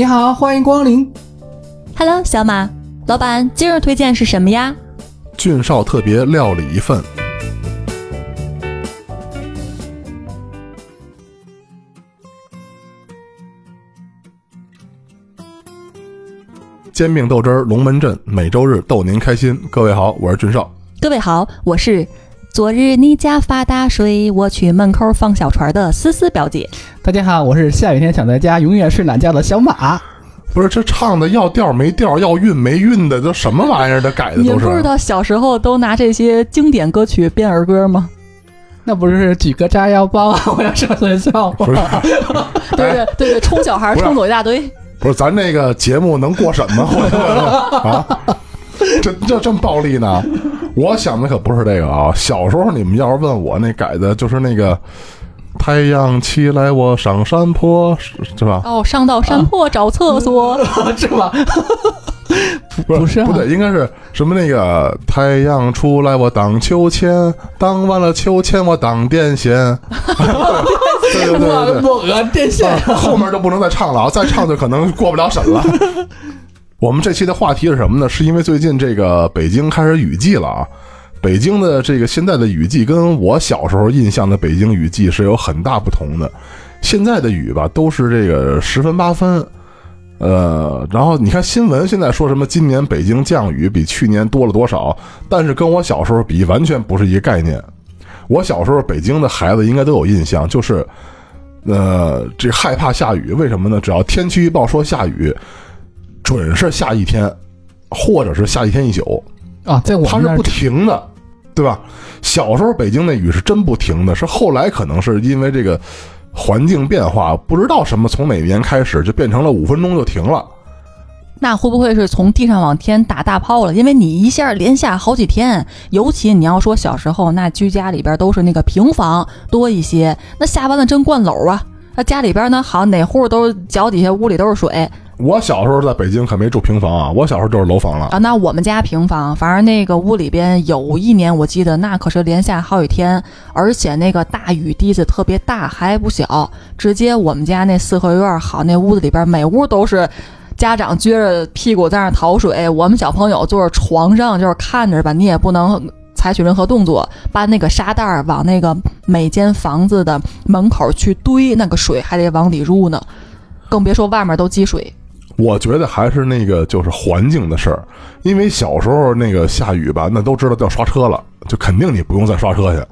你好，欢迎光临。Hello，小马，老板，今日推荐是什么呀？俊少特别料理一份。煎饼豆汁儿龙门阵，每周日逗您开心。各位好，我是俊少。各位好，我是昨日你家发大水，我去门口放小船的思思表姐。大家好，我是下雨天想在家永远睡懒觉的小马。不是这唱的要调没调，要韵没韵的，这什么玩意儿？这改的都是。你不知道小时候都拿这些经典歌曲编儿歌吗？那不是举个炸药包啊！我要上学校不是，对对对对，冲小孩冲走一大堆。不是，咱这个节目能过审吗？啊，这这这么暴力呢？我想的可不是这个啊！小时候你们要是问我，那改的就是那个“太阳起来，我上山坡”，是是吧？哦，上到山坡找厕所，是吧？不不是啊不对，应该是什么那个“太阳出来，我荡秋千，荡完了秋千，我荡电线”。对对对对对。我和电线。后面就不能再唱了啊！再唱就可能过不了审了。我们这期的话题是什么呢？是因为最近这个北京开始雨季了啊。北京的这个现在的雨季跟我小时候印象的北京雨季是有很大不同的。现在的雨吧都是这个十分八分，呃，然后你看新闻现在说什么今年北京降雨比去年多了多少，但是跟我小时候比完全不是一个概念。我小时候北京的孩子应该都有印象，就是。呃，这害怕下雨，为什么呢？只要天气预报说下雨，准是下一天，或者是下一天一宿，啊，在我们它是不停的，对吧？小时候北京那雨是真不停的，是后来可能是因为这个环境变化，不知道什么从哪年开始就变成了五分钟就停了。那会不会是从地上往天打大炮了？因为你一下连下好几天，尤其你要说小时候，那居家里边都是那个平房多一些，那下完了真灌楼啊。那家里边呢，好哪户都脚底下屋里都是水我小时候在北京可没住平房啊，我小时候就是楼房了。啊。那我们家平房，反正那个屋里边有一年我记得那可是连下好几天，而且那个大雨滴子特别大，还不小，直接我们家那四合院好，那屋子里边每屋都是。家长撅着屁股在那淘水，我们小朋友坐着床上就是看着吧，你也不能采取任何动作，把那个沙袋儿往那个每间房子的门口去堆，那个水还得往里入呢，更别说外面都积水。我觉得还是那个就是环境的事儿，因为小时候那个下雨吧，那都知道叫刷车了，就肯定你不用再刷车去。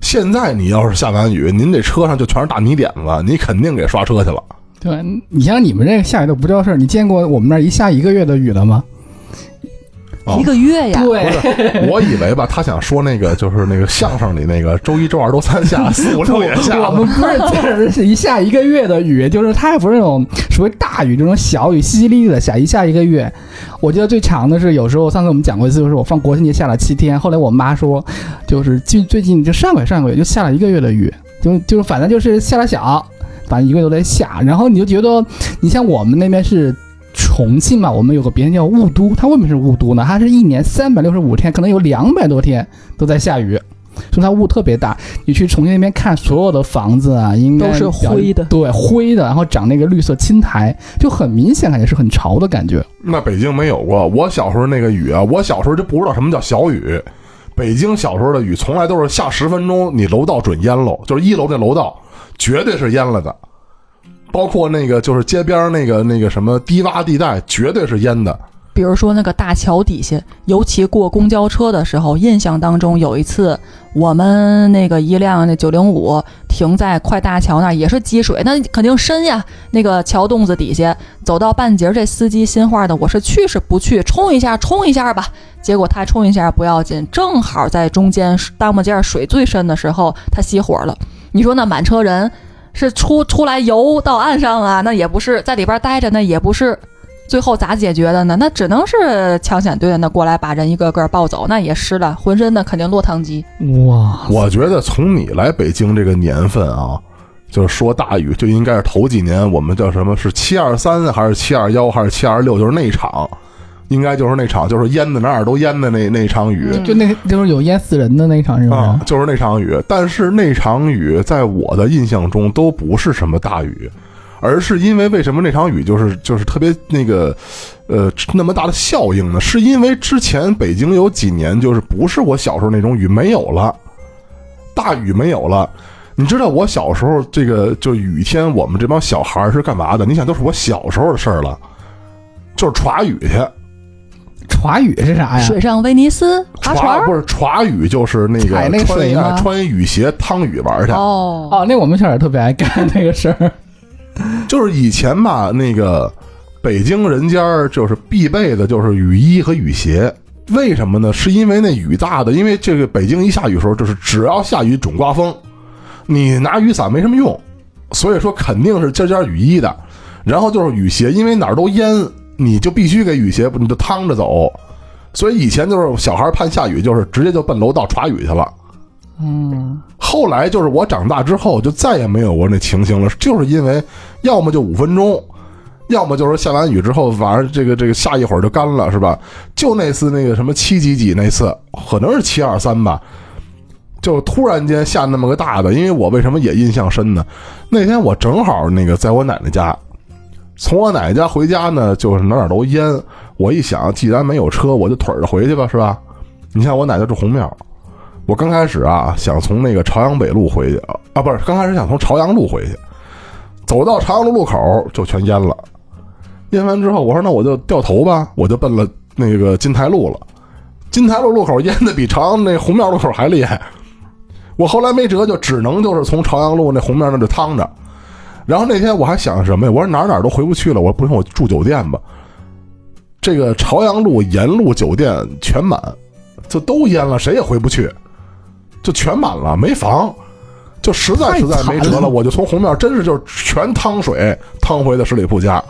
现在你要是下完雨，您这车上就全是大泥点子，你肯定给刷车去了。对，你像你们这个下雨都不叫事儿，你见过我们那儿一下一个月的雨了吗？哦。一个月呀，对，我以为吧，他想说那个就是那个相声里那个周一、周二、周三下，四五六也下。我们不是这是一下一个月的雨，就是它也不是那种属于大雨，这种小雨淅淅沥沥的下，一下一个月。我记得最长的是有时候上次我们讲过一次，就是我放国庆节下了七天，后来我妈说，就是最最近就上个月上个月就下了一个月的雨，就就是反正就是下了小，反正一个月都在下，然后你就觉得，你像我们那边是。重庆嘛，我们有个别人叫雾都，它为什么是雾都呢？它是一年三百六十五天，可能有两百多天都在下雨，所以它雾特别大。你去重庆那边看，所有的房子啊，应该都是灰的对，灰的，然后长那个绿色青苔，就很明显感觉是很潮的感觉。那北京没有过。我小时候那个雨啊，我小时候就不知道什么叫小雨。北京小时候的雨从来都是下十分钟，你楼道准淹喽，就是一楼那楼道绝对是淹了的。包括那个就是街边那个那个什么低洼地带，绝对是淹的。比如说那个大桥底下，尤其过公交车的时候，印象当中有一次，我们那个一辆那九零五停在快大桥那儿，也是积水，那肯定深呀。那个桥洞子底下，走到半截，这司机心话的，我是去是不去？冲一下，冲一下吧。结果他冲一下不要紧，正好在中间当木间水最深的时候，他熄火了。你说那满车人是出出来游到岸上啊？那也不是，在里边待着那也不是。最后咋解决的呢？那只能是抢险队的那过来把人一个个抱走，那也湿了，浑身的肯定落汤鸡。哇，我觉得从你来北京这个年份啊，就是说大雨就应该是头几年我们叫什么是七二三还是七二幺还是七二六，就是那场，应该就是那场，就是淹的哪儿都淹的那那场雨。就那就是有淹死人的那场是吧？啊，就是那场雨，但是那场雨在我的印象中都不是什么大雨，而是因为为什么那场雨就是就是特别那个，呃，那么大的效应呢？是因为之前北京有几年就是不是我小时候那种雨没有了，大雨没有了。你知道我小时候这个就雨天，我们这帮小孩儿是干嘛的？你想，都是我小时候的事儿了，就是耍雨去。歘雨是啥呀？水上威尼斯划船儿歘不是歘雨，就是那个踩那个穿水吗哎穿雨鞋趟雨玩去。哦哦，那我们小时候特别爱干那个事儿。就是以前吧，那个北京人家就是必备的，就是雨衣和雨鞋。为什么呢？是因为那雨大的，因为这个北京一下雨的时候，就是只要下雨准刮风，你拿雨伞没什么用，所以说肯定是件件雨衣的。然后就是雨鞋，因为哪儿都淹，你就必须给雨鞋，你就趟着走。所以以前就是小孩盼下雨，就是直接就奔楼道歘雨去了。嗯，后来就是我长大之后，就再也没有过那情形了，就是因为要么就五分钟，要么就是下完雨之后，反正这个这个下一会儿就干了，是吧？就那次那个什么七几几那次，可能是七二三吧，就突然间下那么个大的，因为我为什么也印象深呢？那天我正好那个在我奶奶家，从我奶奶家回家呢，就是哪哪都淹。我一想，既然没有车，我就腿着回去吧，是吧？你像我奶奶住红庙，我刚开始啊想从那个朝阳北路回去，啊不是，刚开始想从朝阳路回去，走到朝阳路路口就全淹了。淹完之后，我说那我就掉头吧，我就奔了那个金台路了。金台路路口淹的比朝阳那红庙路口还厉害。我后来没辙，就只能就是从朝阳路那红庙那就趟着。然后那天我还想什么呀？我说哪儿哪儿都回不去了，我说不行，我住酒店吧。这个朝阳路沿路酒店全满，就都淹了，谁也回不去，就全满了，没房，就实在实在没辙了，了我就从红庙真是就是全趟水趟回的十里铺家。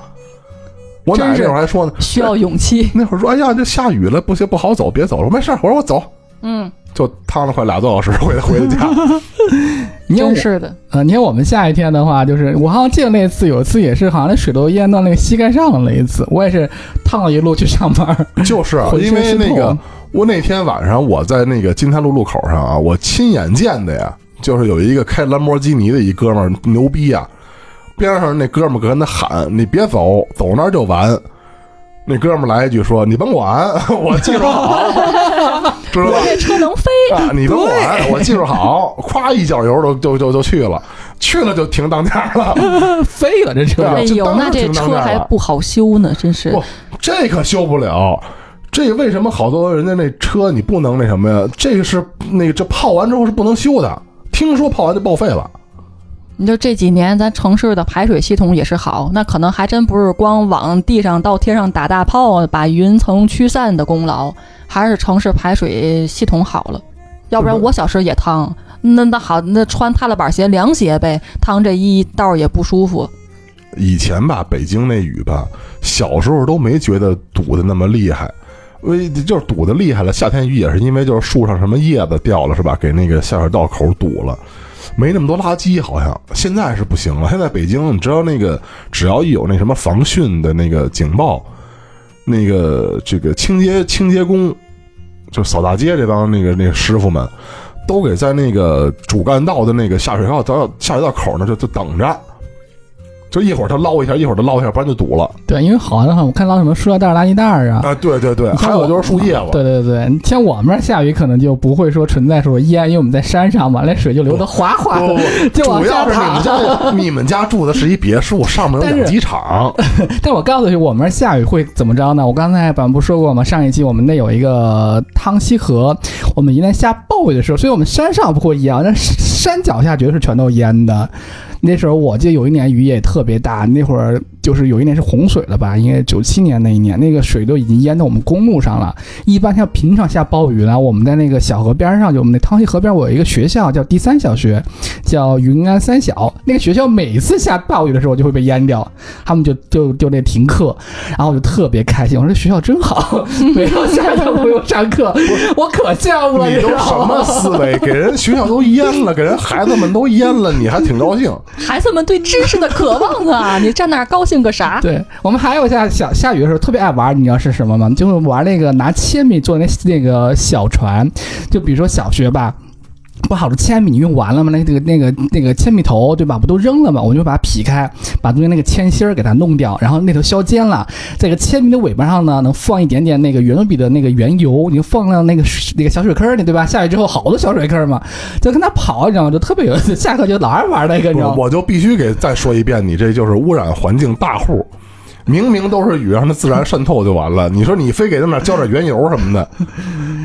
我奶奶那会儿还说呢，需要勇气。那会儿说，哎呀，这下雨了，不行，不好走，别走了。没事儿，我说我走，嗯，就趟了快俩多小时回 回的家。真是的。呃，你看我们下一天的话，就是我好像记得那次有一次也是，好像那水都淹到那个膝盖上了那一次，我也是趟了一路去上班。就是 因为那个，我那天晚上我在那个金泰路路口上啊，我亲眼见的呀，就是有一个开兰博基尼的一哥们儿牛逼啊，边上那哥们儿搁那喊：“你别走，走那儿就完。”那哥们儿来一句说：“你甭管，我技术好，知道吧？这车能飞，啊，你甭管，我技术好，咵一脚油就就就就去了，去了就停当天了。飞了这车哎呦，那这车还不好修呢，真是不。这可修不了。这为什么好多人家那车你不能那什么呀？这个是那个这泡完之后是不能修的，听说泡完就报废了。你就这几年咱城市的排水系统也是好，那可能还真不是光往地上到天上打大炮把云层驱散的功劳，还是城市排水系统好了。要不然我小时候也趟，那那好，那穿踏了板鞋凉鞋呗，趟这一道也不舒服。以前吧，北京那雨吧，小时候都没觉得堵的那么厉害，为就是堵的厉害了。夏天雨也是因为就是树上什么叶子掉了是吧，给那个下水道口堵了，没那么多垃圾，好像现在是不行了。现在北京，你知道那个只要一有那什么防汛的那个警报，那个这个清洁清洁工，就扫大街这帮那个那个师傅们，都给在那个主干道的那个下水道道下水道口那就就等着。就一会儿他捞一下，一会儿他捞一下，不然就堵了对，因为好像我看捞什么塑料袋、垃圾袋啊。啊！对对对，还有就是树叶子，对对对，像我们这儿下雨可能就不会说存在说淹，因为我们在山上嘛，那水就流得哗哗的，就往下主要是你们。家你们家住的是一别墅，上面有但是养鸡场，但我告诉你，我们下雨会怎么着呢？我刚才咱们不说过吗？上一期我们那有一个汤溪河，我们一旦下暴雨的时候，所以我们山上不会淹，但山脚下绝对是全都淹的。那时候我记得有一年雨也特别大，那会儿就是有一年是洪水了吧？应该九七年那一年，那个水都已经淹到我们公路上了。一般像平常下暴雨了，我们在那个小河边上，就我们那汤溪河边，我有一个学校叫第三小学，叫云安三小。那个学校每次下暴雨的时候就会被淹掉，他们就就就那停课，然后我就特别开心，我说这学校真好，没有下课不用上课，我可羡慕了，你都什么思维？给人学校都淹了，给人孩子们都淹了，你还挺高兴？孩子们对知识的渴望啊，你站那儿高兴个啥？对我们还有下小下雨的时候特别爱玩，你知道是什么吗？就是玩那个拿铅笔做那那个小船，就比如说小学吧。不好的铅笔你用完了吗？那那个那个那个铅笔头对吧？不都扔了吗？我就把它劈开，把中间那个铅芯儿给它弄掉，然后那头削尖了，这个铅笔的尾巴上呢，能放一点点那个圆珠笔的那个原油，你就放到那个那个小水坑里，对吧？下去之后好多小水坑嘛，就跟它跑，你知道吗？就特别有意思。下课就老爱玩那个，你知道吗？我就必须给再说一遍，你这就是污染环境大户。明明都是雨，让它自然渗透就完了。你说你非给他那浇点原油什么的，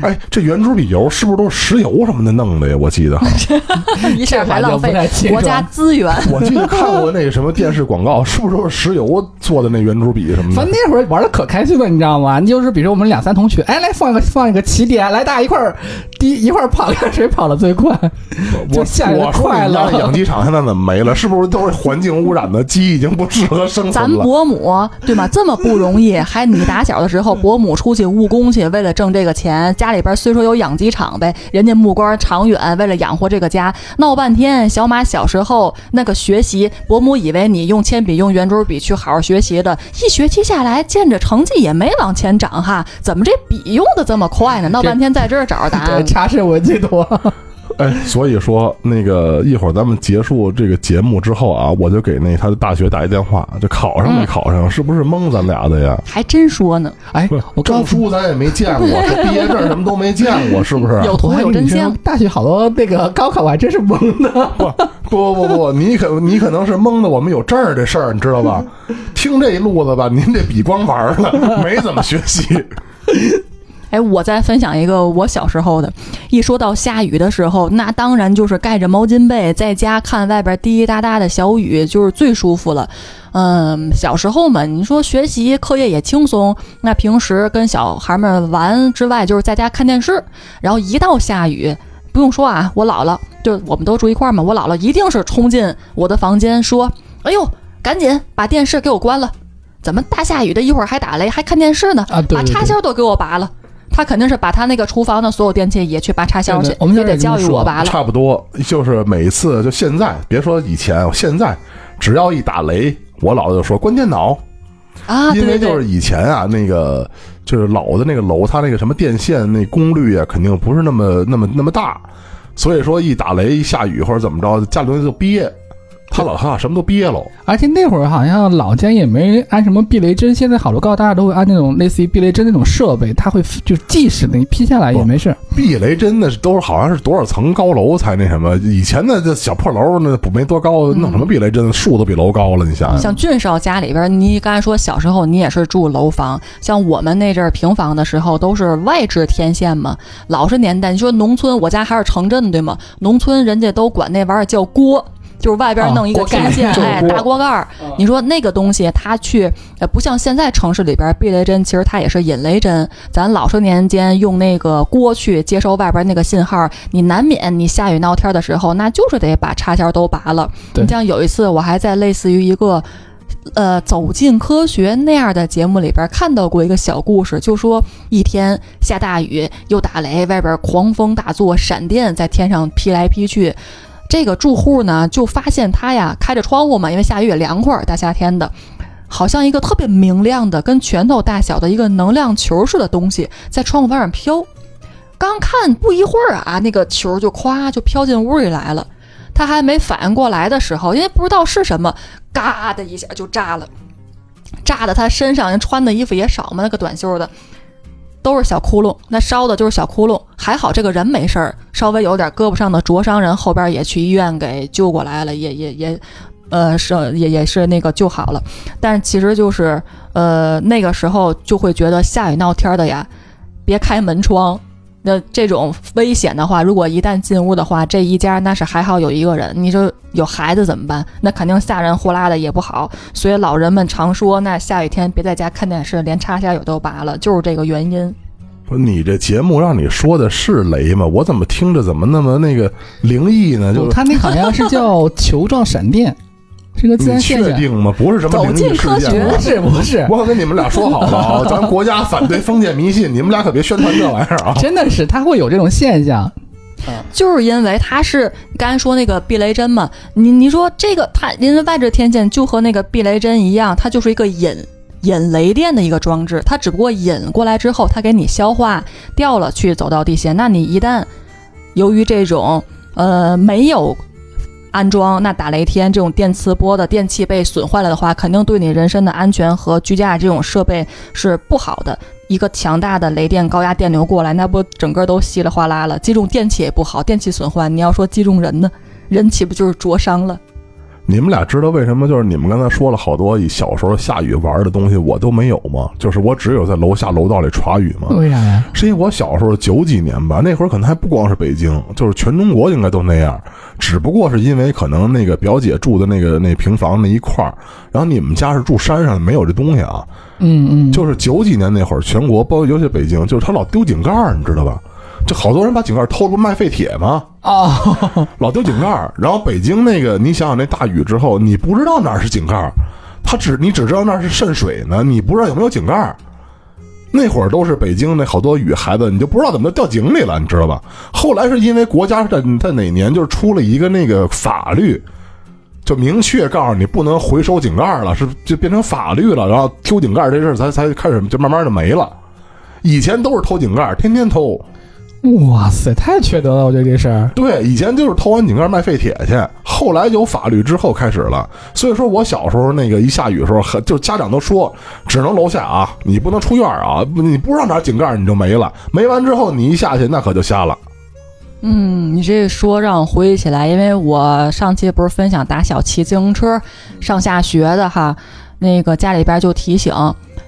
哎，这圆珠笔油是不是都是石油什么的弄的呀？我记得哈，一下还浪费国家资源。我记得看过那什么电视广告，是不是都是石油做的那圆珠笔什么的？反正那会儿玩的可开心了，你知道吗？就是比如我们两三同学，哎，来放一个放一个起点，来大家一块儿第一块儿跑，看谁跑的最快。我我快乐养鸡场现在怎么没了？是不是都是环境污染的鸡已经不适合生咱存了？伯母对吗？这么不容易，还你打小的时候，伯母出去务工去，为了挣这个钱，家里边虽说有养鸡场呗，人家目光长远，为了养活这个家，闹半天。小马小时候那个学习，伯母以为你用铅笔、用圆珠笔去好好学习的，一学期下来，见着成绩也没往前涨哈，怎么这笔用的这么快呢？闹半天在这儿找着答对，案。查是文最多。哎，所以说那个一会儿咱们结束这个节目之后啊，我就给那他的大学打一电话，就考上没考上，是不是蒙咱俩的呀？还真说呢，哎，证，书咱也没见过，是毕业证什么都没见过，是不是？有图还有真相。大学好多那个高考我还真是蒙的。不不不不，你可你可能是蒙的，我们有证儿这事儿，你知道吧？听这一路子吧，您这比光玩儿了，没怎么学习。哎，我再分享一个我小时候的。一说到下雨的时候，那当然就是盖着毛巾被，在家看外边滴滴答答的小雨，就是最舒服了。嗯，小时候嘛，你说学习课业也轻松，那平时跟小孩们玩之外，就是在家看电视。然后一到下雨，不用说啊，我姥姥就我们都住一块儿嘛，我姥姥一定是冲进我的房间说：“哎呦，赶紧把电视给我关了！怎么大下雨的，一会儿还打雷，还看电视呢？啊对对对把插销都给我拔了。”他肯定是把他那个厨房的所有电器也去拔插销去我们也得教育我拔了。差不多，就是每次就现在，别说以前，现在只要一打雷，我姥姥就说关电脑，啊，因为就是，以前啊，那个就是老的那个楼，它那个什么电线那功率啊，肯定不是那么那么那么大，所以说一打雷一下雨或者怎么着，家里东西就憋，他老他老什么都憋喽。而且那会儿好像老家也没安什么避雷针，现在好多高大家都会安那种类似于避雷针那种设备，它会就是计时的，你劈下来也没事。避雷针那是都是好像是多少层高楼才那什么，以前的这小破楼那不没多高，弄什么避雷针，树都比楼高了，你想想。像俊少家里边，你刚才说小时候你也是住楼房，像我们那阵儿平房的时候都是外置天线嘛。老是年代，你说农村，我家还是城镇对吗？农村人家都管那玩意儿叫锅。就是外边弄一个哦锅盖天线，哎，大锅盖儿。你说那个东西，它去，呃，不像现在城市里边避雷针，其实它也是引雷针。咱老少年间用那个锅去接收外边那个信号，你难免你下雨闹天的时候，那就是得把插销都拔了。你像有一次，我还在类似于一个。呃，走进科学那样的节目里边看到过一个小故事，就说一天下大雨又打雷，外边狂风大作，闪电在天上劈来劈去。这个住户呢，就发现他呀开着窗户嘛，因为下雨也凉快，大夏天的，好像一个特别明亮的、跟拳头大小的一个能量球似的东西在窗户外面飘。刚看不一会儿啊，那个球就咵就飘进屋里来了。他还没反应过来的时候，因为不知道是什么，嘎的一下就炸了，炸的他身上人穿的衣服也少嘛，那个短袖的。都是小窟窿，那烧的就是小窟窿，还好这个人没事儿，稍微有点胳膊上的灼伤，人后边也去医院给救过来了，也也也，呃，是也也是那个救好了。但其实就是，呃，那个时候就会觉得下雨闹天的呀，别开门窗。那这种危险的话，如果一旦进屋的话，这一家那是还好有一个人，你说有孩子怎么办？那肯定吓人呼啦的也不好。所以老人们常说，那下雨天别在家看电视，连插销也都拔了，就是这个原因。不是你这节目让你说的是雷吗？我怎么听着怎么那么那个灵异呢？就是他那好像是叫球状闪电，这个 自然你现象。确定吗？不是什么灵异事走进科学件吗不？是不是，我可跟你们俩说好了啊，咱国家反对封建迷信，你们俩可别宣传这玩意儿啊！真的是它会有这种现象。就是因为它是刚才说那个避雷针嘛，你你说这个它因为外置天线就和那个避雷针一样，它就是一个引引雷电的一个装置，它只不过引过来之后，它给你消化掉了，去走到地线。那你一旦由于这种呃，没有安装，那打雷天这种电磁波的电器被损坏了的话，肯定对你人身的安全和居家这种设备是不好的。一个强大的雷电高压电流过来，那不整个都稀里哗啦了。击中电器也不好，电器损坏，你要说击中人呢，人岂不就是灼伤了？你们俩知道为什么？就是你们刚才说了好多以小时候下雨玩的东西，我都没有吗？就是我只有在楼下楼道里耍雨吗？为啥呀？是因为我小时候九几年吧，那会儿可能还不光是北京，就是全中国应该都那样。只不过是因为可能那个表姐住的那个那平房那一块儿，然后你们家是住山上，没有这东西啊。嗯嗯，就是九几年那会儿，全国包括尤其北京，就是他老丢井盖儿，你知道吧？就好多人把井盖偷了，不卖废铁吗？哦，老丢井盖儿。然后北京那个，你想想那大雨之后，你不知道哪是井盖儿，他只你只知道那是渗水呢，你不知道有没有井盖儿。那会儿都是北京那好多雨孩子，你就不知道怎么掉井里了，你知道吧？后来是因为国家在在哪年就是出了一个那个法律，就明确告诉你不能回收井盖儿了，是就变成法律了。然后丢井盖儿这事儿才才开始就慢慢的没了。以前都是偷井盖儿，天天偷。哇塞，太缺德了！我觉得这事儿。对，以前就是偷完井盖卖废铁去，后来有法律之后开始了。所以说我小时候那个一下雨的时候，很就家长都说只能楼下啊，你不能出院啊，你不知道哪儿井盖你就没了。没完之后你一下去那可就瞎了。嗯，你这说让我回忆起来，因为我上期不是分享打小骑自行车上下学的哈，那个家里边就提醒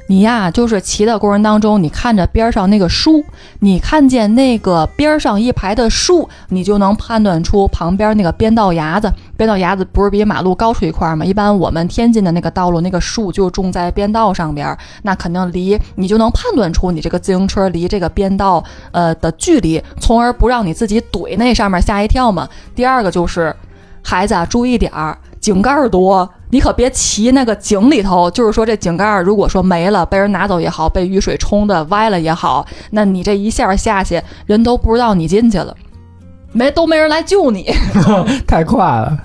你呀，就是骑的过程当中，你看着边上那个树，你看见那个边上一排的树，你就能判断出旁边那个边道牙子。边道牙子不是比马路高出一块吗？一般我们天津的那个道路，那个树就种在边道上边，那肯定离你就能判断出你这个自行车离这个边道呃的距离，从而不让你自己怼那上面吓一跳嘛。第二个就是，孩子啊，注意点儿，井盖儿多，你可别骑那个井里头。就是说，这井盖儿如果说没了，被人拿走也好，被雨水冲的歪了也好，那你这一下下去，人都不知道你进去了，没都没人来救你。太快了。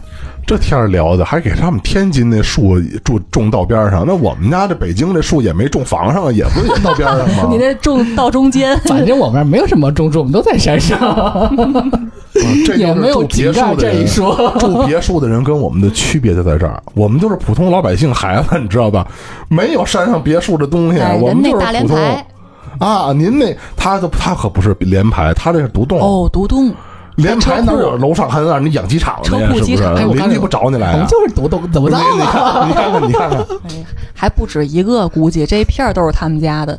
这天儿聊的还给他们天津那树种种道边上，那我们家这北京这树也没种房上，也不是也道边上吗？你那种道中间，反正我们没有什么种树，我们都在山上，啊这也没有就是住别墅这墅的人一说。住别墅的人跟我们的区别就在这儿，我们就是普通老百姓孩子，你知道吧？没有山上别墅的东西，哎，我们那大就是普通连排啊。您那他他可不是连排，他这是独栋。哦，独栋。连排哪有楼上还能让你养鸡场呢？车库是不是鸡场哎我？看邻居不找你来啊我们？就是独栋，怎么你着你看，你看看，你看看，哎，还不止一个，估计这一片儿都是他们家的。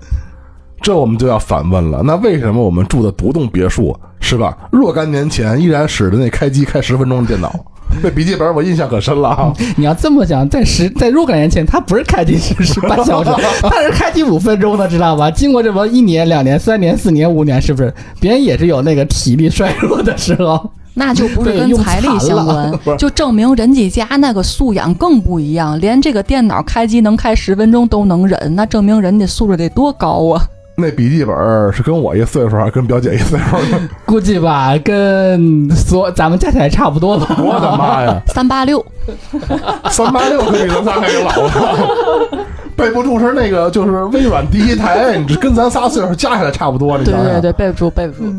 这我们就要反问了。那为什么我们住的独栋别墅是吧？若干年前依然使着那开机开十分钟的电脑，这笔记本我印象可深了啊！你要这么讲，在十在若干年前，他不是开机十十半小时，它是开机五分钟的，知道吧？经过这么一年、两年、三年、四年、五年，是不是？别人也是有那个体力衰弱的时候。那就不是跟财力相关，就证明人家家那个素养更不一样，连这个电脑开机能开十分钟都能忍，那证明人家素质得多高啊！那笔记本是跟我一岁数，还是跟表姐一岁数的？估计吧，跟所咱们加起来差不多吧。我的妈呀！三八六，三八六可比咱仨还给老了。备不住是那个，就是微软第一台，你这跟咱仨岁数加起来差不多。你想想，对对对，备不住，备不住。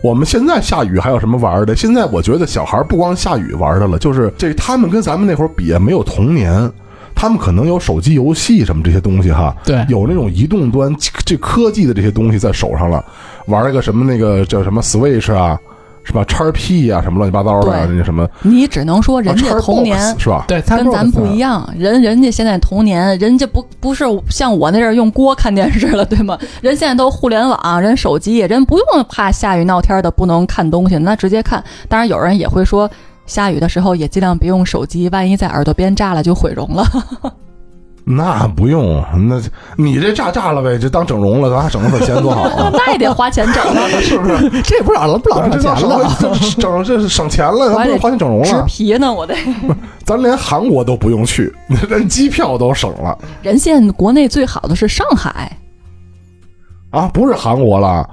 我们现在下雨还有什么玩的？现在我觉得小孩不光下雨玩的了，就是这他们跟咱们那会儿比，没有童年，他们可能有手机游戏什么这些东西哈，对有那种移动端这科技的这些东西在手上了，玩一个什么那个叫什么 Switch 啊，是吧叉 P 啊，什么乱七八糟的对那什么，你只能说人啊家童年是吧？对，跟咱不一样，人人家现在童年，人家不不是像我那阵儿用锅看电视了，对吗？人现在都互联网，人手机，人不用怕下雨闹天的不能看东西，那直接看。当然有人也会说，下雨的时候也尽量别用手机，万一在耳朵边炸了就毁容了。那不用，那你这炸炸了呗，就当整容了，咱还省了份钱多好啊！那也得花钱整啊，是不是？这也不少了，不老这省钱了。这整这是省钱了，咱不用花钱整容植了，皮呢，我得。咱连韩国都不用去，连机票都省了人现国内最好的是上海，啊！不是韩国了，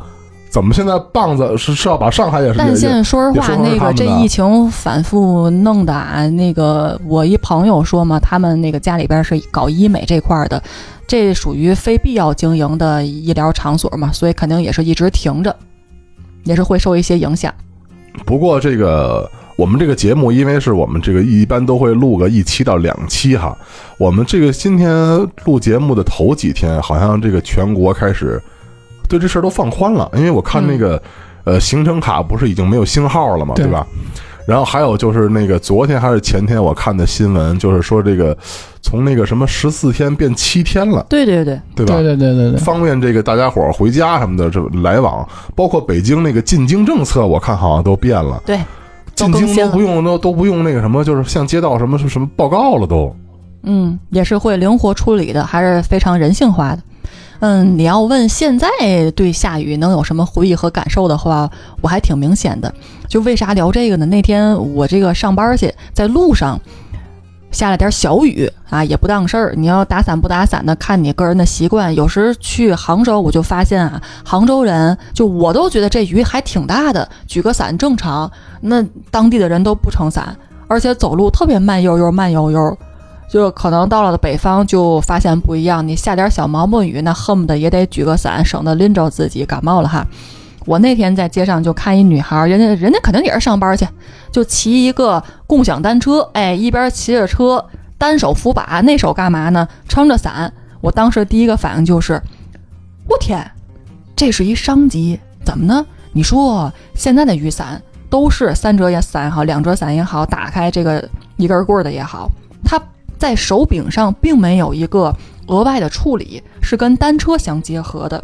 怎么现在棒子是是要把上海也是但现在说实话，那个这疫情反复弄的啊，那个我一朋友说嘛，他们那个家里边是搞医美这块儿的，这属于非必要经营的医疗场所嘛，所以肯定也是一直停着，也是会受一些影响。不过这个我们这个节目，因为是我们这个一般都会录个一期到两期哈。我们这个今天录节目的头几天，好像这个全国开始对这事儿都放宽了，因为我看那个、呃行程卡不是已经没有星号了嘛，对对吧？然后还有就是那个昨天还是前天我看的新闻，就是说这个从那个什么十四天变七天了，对对对，对吧？对对对对对，方便这个大家伙儿回家什么的，这来往，包括北京那个进京政策，我看好像都变了，对，进京都不用都都不用那个什么，就是向街道什么什么报告了都。嗯，也是会灵活处理的，还是非常人性化的。嗯，你要问现在对下雨能有什么回忆和感受的话，我还挺明显的。就为啥聊这个呢？那天我这个上班去，在路上下了点小雨啊，也不当事儿。你要打伞不打伞的，看你个人的习惯。有时去杭州，我就发现啊，杭州人就我都觉得这雨还挺大的，举个伞正常。那当地的人都不撑伞，而且走路特别慢悠悠、慢悠悠。就可能到了北方就发现不一样，你下点小毛毛雨，那恨不得也得举个伞，省得淋着自己感冒了哈。我那天在街上就看一女孩，人家人家肯定也是上班去，就骑一个共享单车，哎，一边骑着车，单手扶把，那手干嘛呢？撑着伞。我当时第一个反应就是，我天，这是一商机，怎么呢？你说现在的雨伞都是三折也伞也好，两折伞也好，打开这个一根棍儿的也好，它在手柄上并没有一个额外的处理，是跟单车相结合的。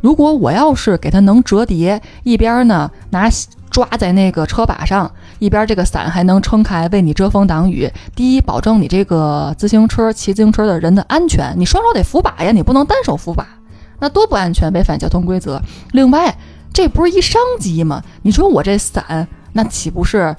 如果我要是给它能折叠，一边呢拿抓在那个车把上，一边这个伞还能撑开，为你遮风挡雨。第一，保证你这个自行车骑自行车的人的安全，你双手得扶把呀，你不能单手扶把，那多不安全，违反交通规则。另外，这不是一商机吗？你说我这伞，那岂不是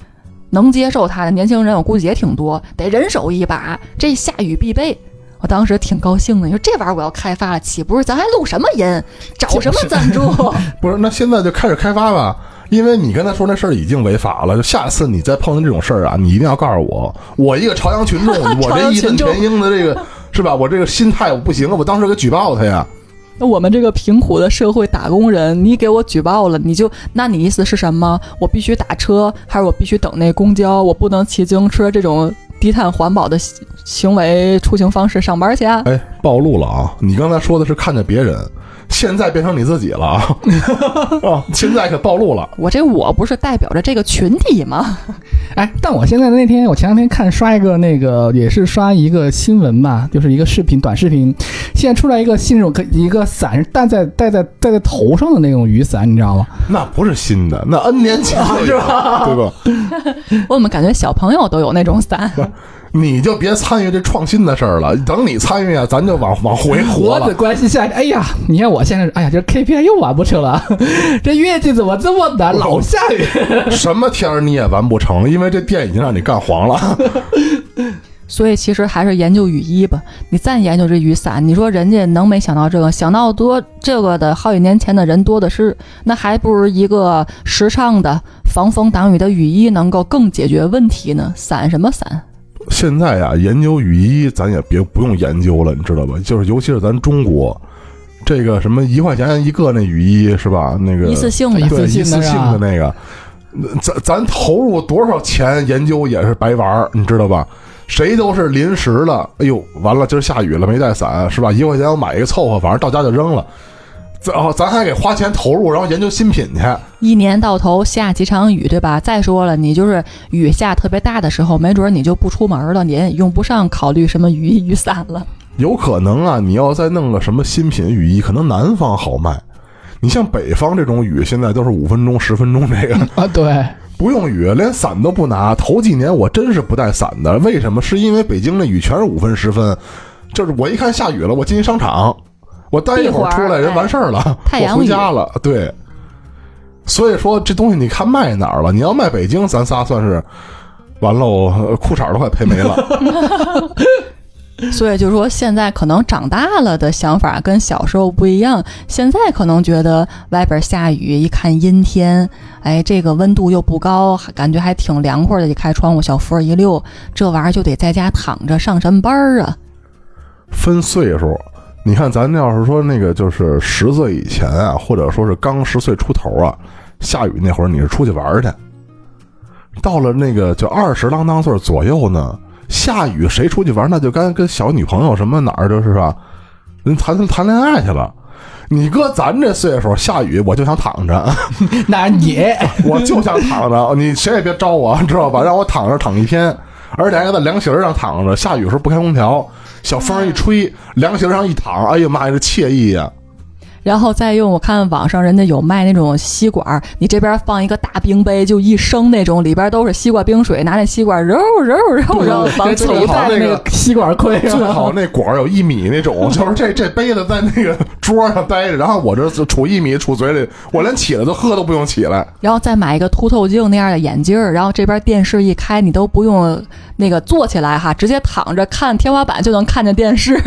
能接受他的年轻人？我估计也挺多，得人手一把，这下雨必备。我当时挺高兴的，你说这玩意儿我要开发了，岂不是咱还录什么音，找什么赞助？不是，那现在就开始开发吧，因为你跟他说那事儿已经违法了，就下次你再碰见这种事儿啊，你一定要告诉我，我一个朝阳群众，我这义愤填膺的这个是吧？我这个心态我不行啊，我当时给举报他呀。那我们这个贫苦的社会打工人，你给我举报了，你就那你意思是什么？我必须打车，还是我必须等那公交？我不能骑自行车这种低碳环保的行为出行方式上班去啊？哎，暴露了啊！你刚才说的是看见别人，现在变成你自己了啊！啊，现在可暴露了。我这我不是代表着这个群体吗？哎，但我现在那天我前两天看刷一个那个也是刷一个新闻吧，就是一个视频短视频，现在出来一个新种可一个伞是戴在戴在戴在头上的那种雨伞，你知道吗？那不是新的，那 N 年前 是吧，对吧？我怎么感觉小朋友都有那种伞？你就别参与这创新的事儿了，等你参与啊，咱就往往回活我只了。关心下，哎呀，你看我现在是，哎呀，这 KPI 又完不成了，这月季怎么这么难？老下雨。什么天儿你也完不成，因为这店已经让你干黄了。所以其实还是研究雨衣吧。你再研究这雨伞，你说人家能没想到这个？想到多这个的好几年前的人多的是，那还不如一个时尚的防风挡雨的雨衣能够更解决问题呢？伞什么伞？现在啊，研究雨衣咱也别不用研究了，你知道吧？就是尤其是咱中国，这个什么一块钱一个那雨衣是吧？那个一次性的一，对次性的一次性的那个，咱咱投入多少钱研究也是白玩儿，你知道吧？谁都是临时的，哎呦，完了，今儿下雨了，没带伞，是吧？一块钱我买一个凑合，反正到家就扔了。咱哦咱还给花钱投入，然后研究新品去。一年到头下几场雨，对吧？再说了，你就是雨下特别大的时候，没准你就不出门了，你也用不上考虑什么雨衣雨伞了。有可能啊，你要再弄个什么新品雨衣，可能南方好卖。你像北方这种雨，现在都是五分钟、十分钟这个，啊，对，不用雨，连伞都不拿。头几年我真是不带伞的，为什么？是因为北京那雨全是五分、十分，就是我一看下雨了，我进商场，我待一会儿出来，人完事儿了，我回太阳雨家了。对，所以说这东西你看卖哪儿了？你要卖北京，咱仨算是完喽，呃裤衩都快赔没了。所以就是说，现在可能长大了的想法跟小时候不一样。现在可能觉得外边下雨，一看阴天，哎，这个温度又不高，感觉还挺凉快的。一开窗户，小风一溜，这玩意儿就得在家躺着上什么班儿啊？分岁数，你看咱要是说那个就是十岁以前啊，或者说是刚十岁出头啊，下雨那会儿你是出去玩去，到了那个就二十郎当岁左右呢，下雨谁出去玩那就跟跟小女朋友什么哪儿就是吧，人谈谈恋爱去了。你搁咱这岁数，下雨我就想躺着，那你 我就想躺着，你谁也别招我，知道吧？让我躺着躺一天，而且还在凉席上躺着，下雨时候不开空调，小风一吹，凉席上一躺，哎呀妈呀，这惬意呀！然后再用我看网上人家有卖那种吸管儿，你这边放一个大冰杯，就一升那种，里边都是西瓜冰水，拿那吸管揉揉揉揉往给嘴里好在那那个个吸管盔最，好那管儿有一米那种，就是这这杯子在那个桌上待着，然后我这杵一米杵嘴里，我连起来都喝都不用起来。然后再买一个凸透镜那样的眼镜儿，然后这边电视一开，你都不用那个坐起来哈，直接躺着看天花板就能看见电视。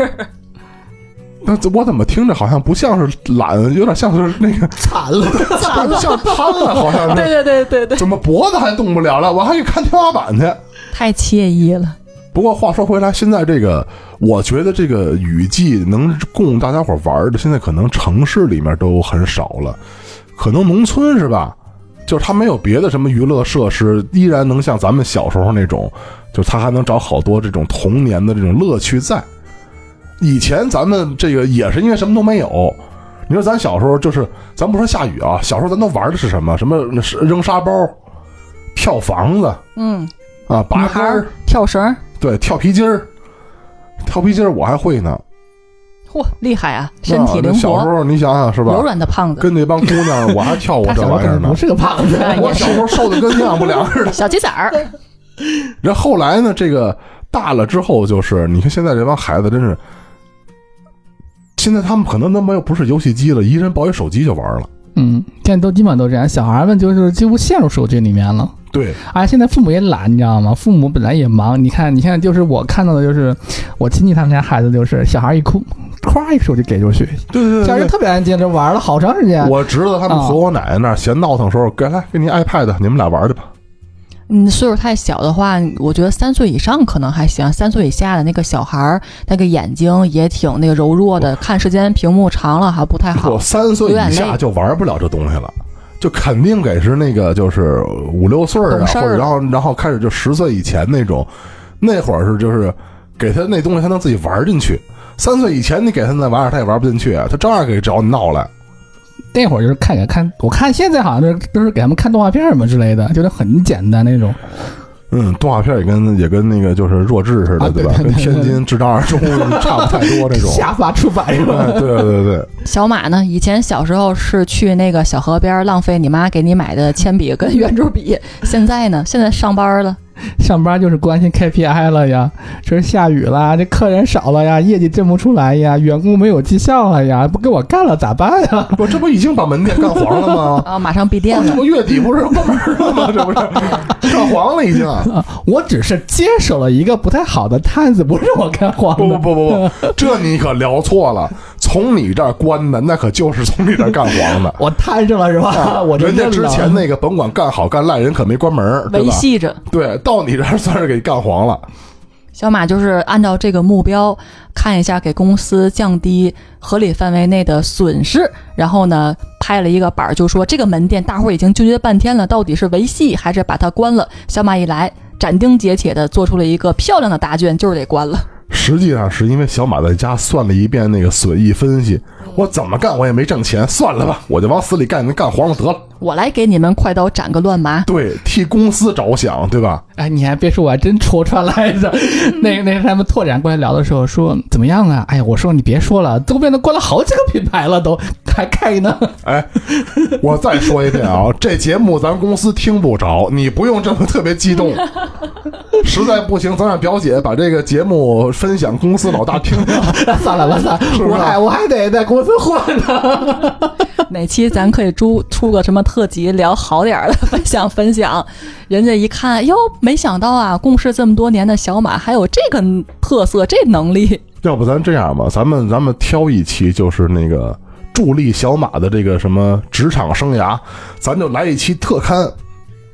那这我怎么听着好像不像是懒，有点像是那个 惨了。像像瘫了，好像对是。对对对对对，怎么脖子还动不了了？我还去看天花板去。太惬意了。不过话说回来，现在这个，我觉得这个雨季能供大家伙玩的，现在可能城市里面都很少了，可能农村是吧？就是他没有别的什么娱乐设施，依然能像咱们小时候那种，就是他还能找好多这种童年的这种乐趣在。以前咱们这个也是因为什么都没有。你说咱小时候就是，咱不说下雨啊，小时候咱都玩的是什么？什么扔沙包、跳房子嗯，啊、拔杆儿儿，跳绳，对，跳皮筋儿，跳皮筋儿我还会呢。嚯，厉害啊，身体啊灵活，小时候你想想是吧柔？软的胖子，跟那帮姑娘，我还跳过这 玩意儿呢不。是个胖子，我小时候瘦的跟营养不良似的。小鸡仔儿。然后后来呢，这个大了之后，就是你看现在这帮孩子真是，现在他们可能都没有不是游戏机了，一人抱一手机就玩了。嗯，现在都基本上都这样，小孩们就是几乎陷入手机里面了。对，而且现在父母也懒，你知道吗？父母本来也忙，你看，你看，就是我看到的，就是我亲戚他们家孩子，就是小孩一哭，咵一手机给出去，对对小孩就特别安静，这玩了好长时间。我侄子他们啊和我奶奶那儿嫌闹腾的时候，给来给你 iPad，你们俩玩去吧。嗯，岁数太小的话，我觉得三岁以上可能还行，三岁以下的那个小孩儿，那个眼睛也挺那个柔弱的，看时间屏幕长了还不太好我。三岁以下就玩不了这东西了，就肯定给是那个就是五六岁儿啊，或者然后然后开始就十岁以前那种，那会儿是就是给他那东西他能自己玩进去。三岁以前你给他那玩意儿他也玩不进去，他照样给找你闹来。那会儿就是看给看，我看现在好像都是都是给他们看动画片什么之类的，就是很简单那种。嗯，动画片也跟也跟那个就是弱智似的，啊对吧？对对对跟天津智障二中差不太多这种。下发出版是吧？哎，对对对，小马呢，以前小时候是去那个小河边儿浪费你妈给你买的铅笔跟圆珠笔，现在呢，现在上班了，上班就是关心 KPI 了呀，这是下雨了，这客人少了呀，业绩挣不出来呀，员工没有绩效了呀，不给我干了咋办呀？我这不已经把门店干黄了吗？啊，马上闭店了。这不月底不是关门了吗？这不是 干黄了已经。啊，我只是接手了一个不太好的摊子，不是我干黄不不的。不不不，这你可聊错了。从你这儿关的，那可就是从你这儿干黄的。我摊上了是吧？我人家之前那个甭管干好干烂，人可没关门，对维？系着，对，到你这儿算是给干黄了。小马就是按照这个目标看一下，给公司降低合理范围内的损失，然后呢拍了一个板儿，就说这个门店大伙儿已经纠结半天了，到底是维系还是把它关了？小马一来，斩钉截铁的做出了一个漂亮的答卷，就是得关了。实际上是因为小马在家算了一遍那个损益分析，我怎么干我也没挣钱，算了吧，我就往死里干，干黄了得了。我来给你们快刀斩个乱麻。对，替公司着想，对吧？哎，你还别说，我还真戳穿来着。那那他们拓展过来聊的时候说怎么样啊？哎呀，我说你别说了，周边都关了好几个品牌了，都还开呢。哎，我再说一遍啊，这节目咱公司听不着，你不用这么特别激动。实在不行，咱让表姐把这个节目分享公司老大听听。算了吧，算了，是我还我还得在公司混呢。哪期咱可以出出个什么特辑，聊好点儿的，分享分享。人家一看，哟，没想到啊，共事这么多年的小马还有这个特色，这能力。要不咱这样吧，咱们咱们挑一期，就是那个助力小马的这个什么职场生涯，咱就来一期特刊。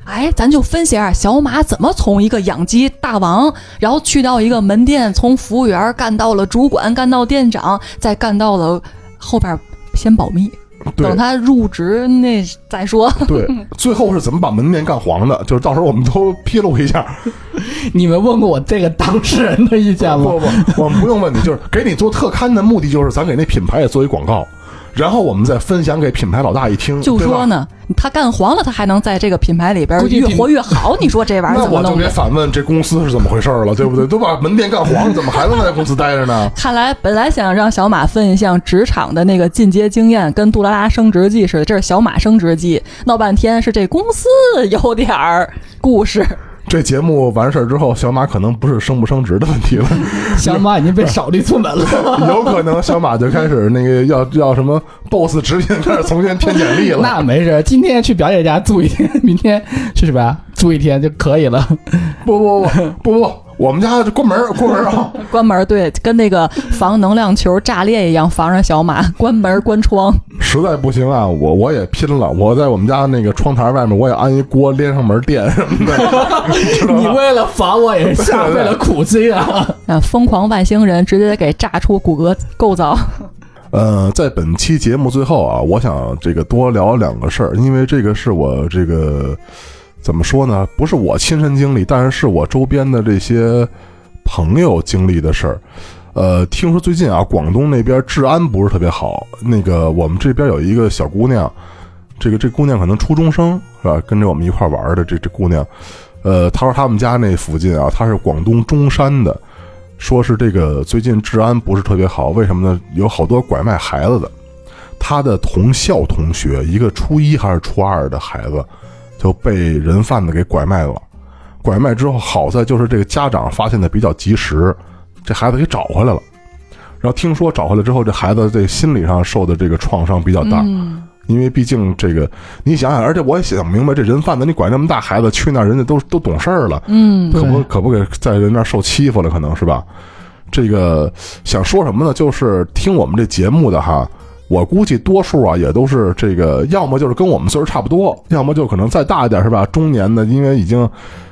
哎，咱就分析下小马怎么从一个养鸡大王，然后去到一个门店，从服务员干到了主管，干到店长，再干到了后边先保密，对等他入职那再说。对，最后是怎么把门面干黄的？就是到时候我们都披露一下。你们问过我这个当事人的意见吗？不不，我们不用问你，就是给你做特刊的目的就是咱给那品牌也做一广告，然后我们再分享给品牌老大一听，就说呢，他干黄了，他还能在这个品牌里边越活越好。你说这玩意儿那我就得？反问这公司是怎么回事了，对不对？都把门店干黄了，怎么还能在公司待着呢？看来本来想让小马分享职场的那个进阶经验，跟杜拉拉升职记似的，这是小马升职记，闹半天是这公司有点儿故事。这节目完事儿之后，小马可能不是升不升职的问题了，小马已经被扫地出门了。有可能小马就开始那个要要什么 BOSS 直聘，开始重新填简历了。那没事，今天去表姐家住一天，明天去什么呀住一天就可以了。不不不不不，我们家关门儿 关门儿啊！关门儿对，跟那个防能量球炸裂一样，防着小马，关门儿关窗。实在不行啊，我我也拼了，我在我们家那个窗台外面我也安一锅，连上门电什么的？你为了防我也是下费了苦心啊！啊，疯狂外星人直接给炸出骨骼构造。呃，在本期节目最后啊，我想这个多聊两个事儿，因为这个是我这个怎么说呢？不是我亲身经历，但是是我周边的这些朋友经历的事儿。呃，听说最近啊，广东那边治安不是特别好。那个我们这边有一个小姑娘，这个这姑娘可能初中生是吧？跟着我们一块玩的这这姑娘，呃，她说他们家那附近啊，她是广东中山的，说是这个最近治安不是特别好，为什么呢？有好多拐卖孩子的。她的同校同学，一个初一还是初二的孩子，就被人贩子给拐卖了。拐卖之后，好在就是这个家长发现的比较及时，这孩子给找回来了。然后听说找回来之后，这孩子这心理上受的这个创伤比较大，嗯，因为毕竟这个你想想，而且我也想明白，这人贩子你拐那么大孩子去那儿，人家都都懂事儿了，嗯，可不可不给在人那儿受欺负了，可能是吧？这个想说什么呢？就是听我们这节目的哈，我估计多数啊也都是这个，要么就是跟我们岁数差不多，要么就可能再大一点是吧？中年的，因为已经，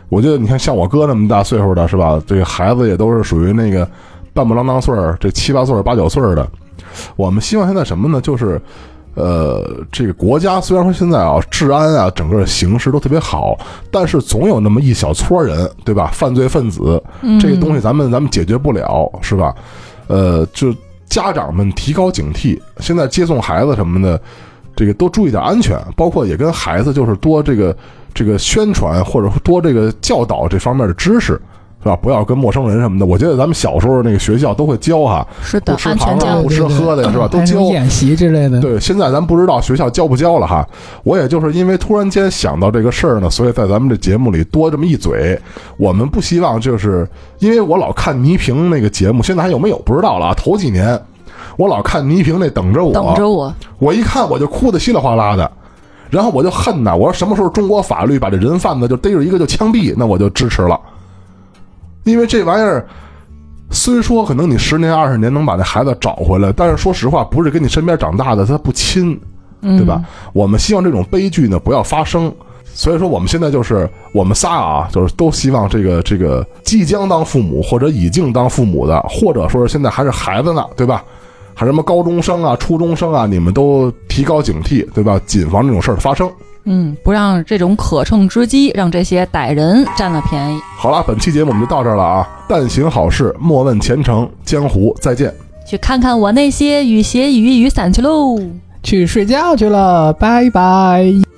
我觉得你看像我哥那么大岁数的是吧？这个孩子也都是属于那个半不啷当岁儿，这七八岁儿、八九岁儿的。我们希望现在什么呢？就是。呃，这个国家虽然说现在啊治安啊整个形势都特别好，但是总有那么一小撮人，对吧？犯罪分子，这个东西咱们咱们解决不了，是吧？呃，就家长们提高警惕，现在接送孩子什么的，这个多注意点安全，包括也跟孩子就是多这个这个宣传或者多这个教导这方面的知识，不要跟陌生人什么的。我觉得咱们小时候那个学校都会教哈，是的不，吃安全糖啊，教育。不吃喝的，是吧？都教。演习之类的。对，现在咱不知道学校教不教了哈。我也就是因为突然间想到这个事儿呢，所以在咱们这节目里多这么一嘴。我们不希望就是因为我老看倪萍那个节目，现在还有没有不知道了啊。头几年我老看倪萍那等着我，等着我，我一看我就哭得稀里哗啦的，然后我就恨呐，我说什么时候中国法律把这人贩子就逮着一个就枪毙，那我就支持了，因为这玩意儿。虽说可能你十年二十年能把那孩子找回来，但是说实话，不是跟你身边长大的，他不亲，对吧？我们希望这种悲剧呢不要发生。所以说，我们现在就是我们仨啊，就是都希望这个这个即将当父母或者已经当父母的，或者说是现在还是孩子呢，对吧？还什么高中生啊、初中生啊，你们都提高警惕，对吧？谨防这种事儿的发生。嗯，不让这种可乘之机让这些歹人占了便宜。好了，本期节目我们就到这儿了啊！但行好事，莫问前程，江湖再见。去看看我那些雨鞋、雨衣、雨伞去喽。去睡觉去了，拜拜。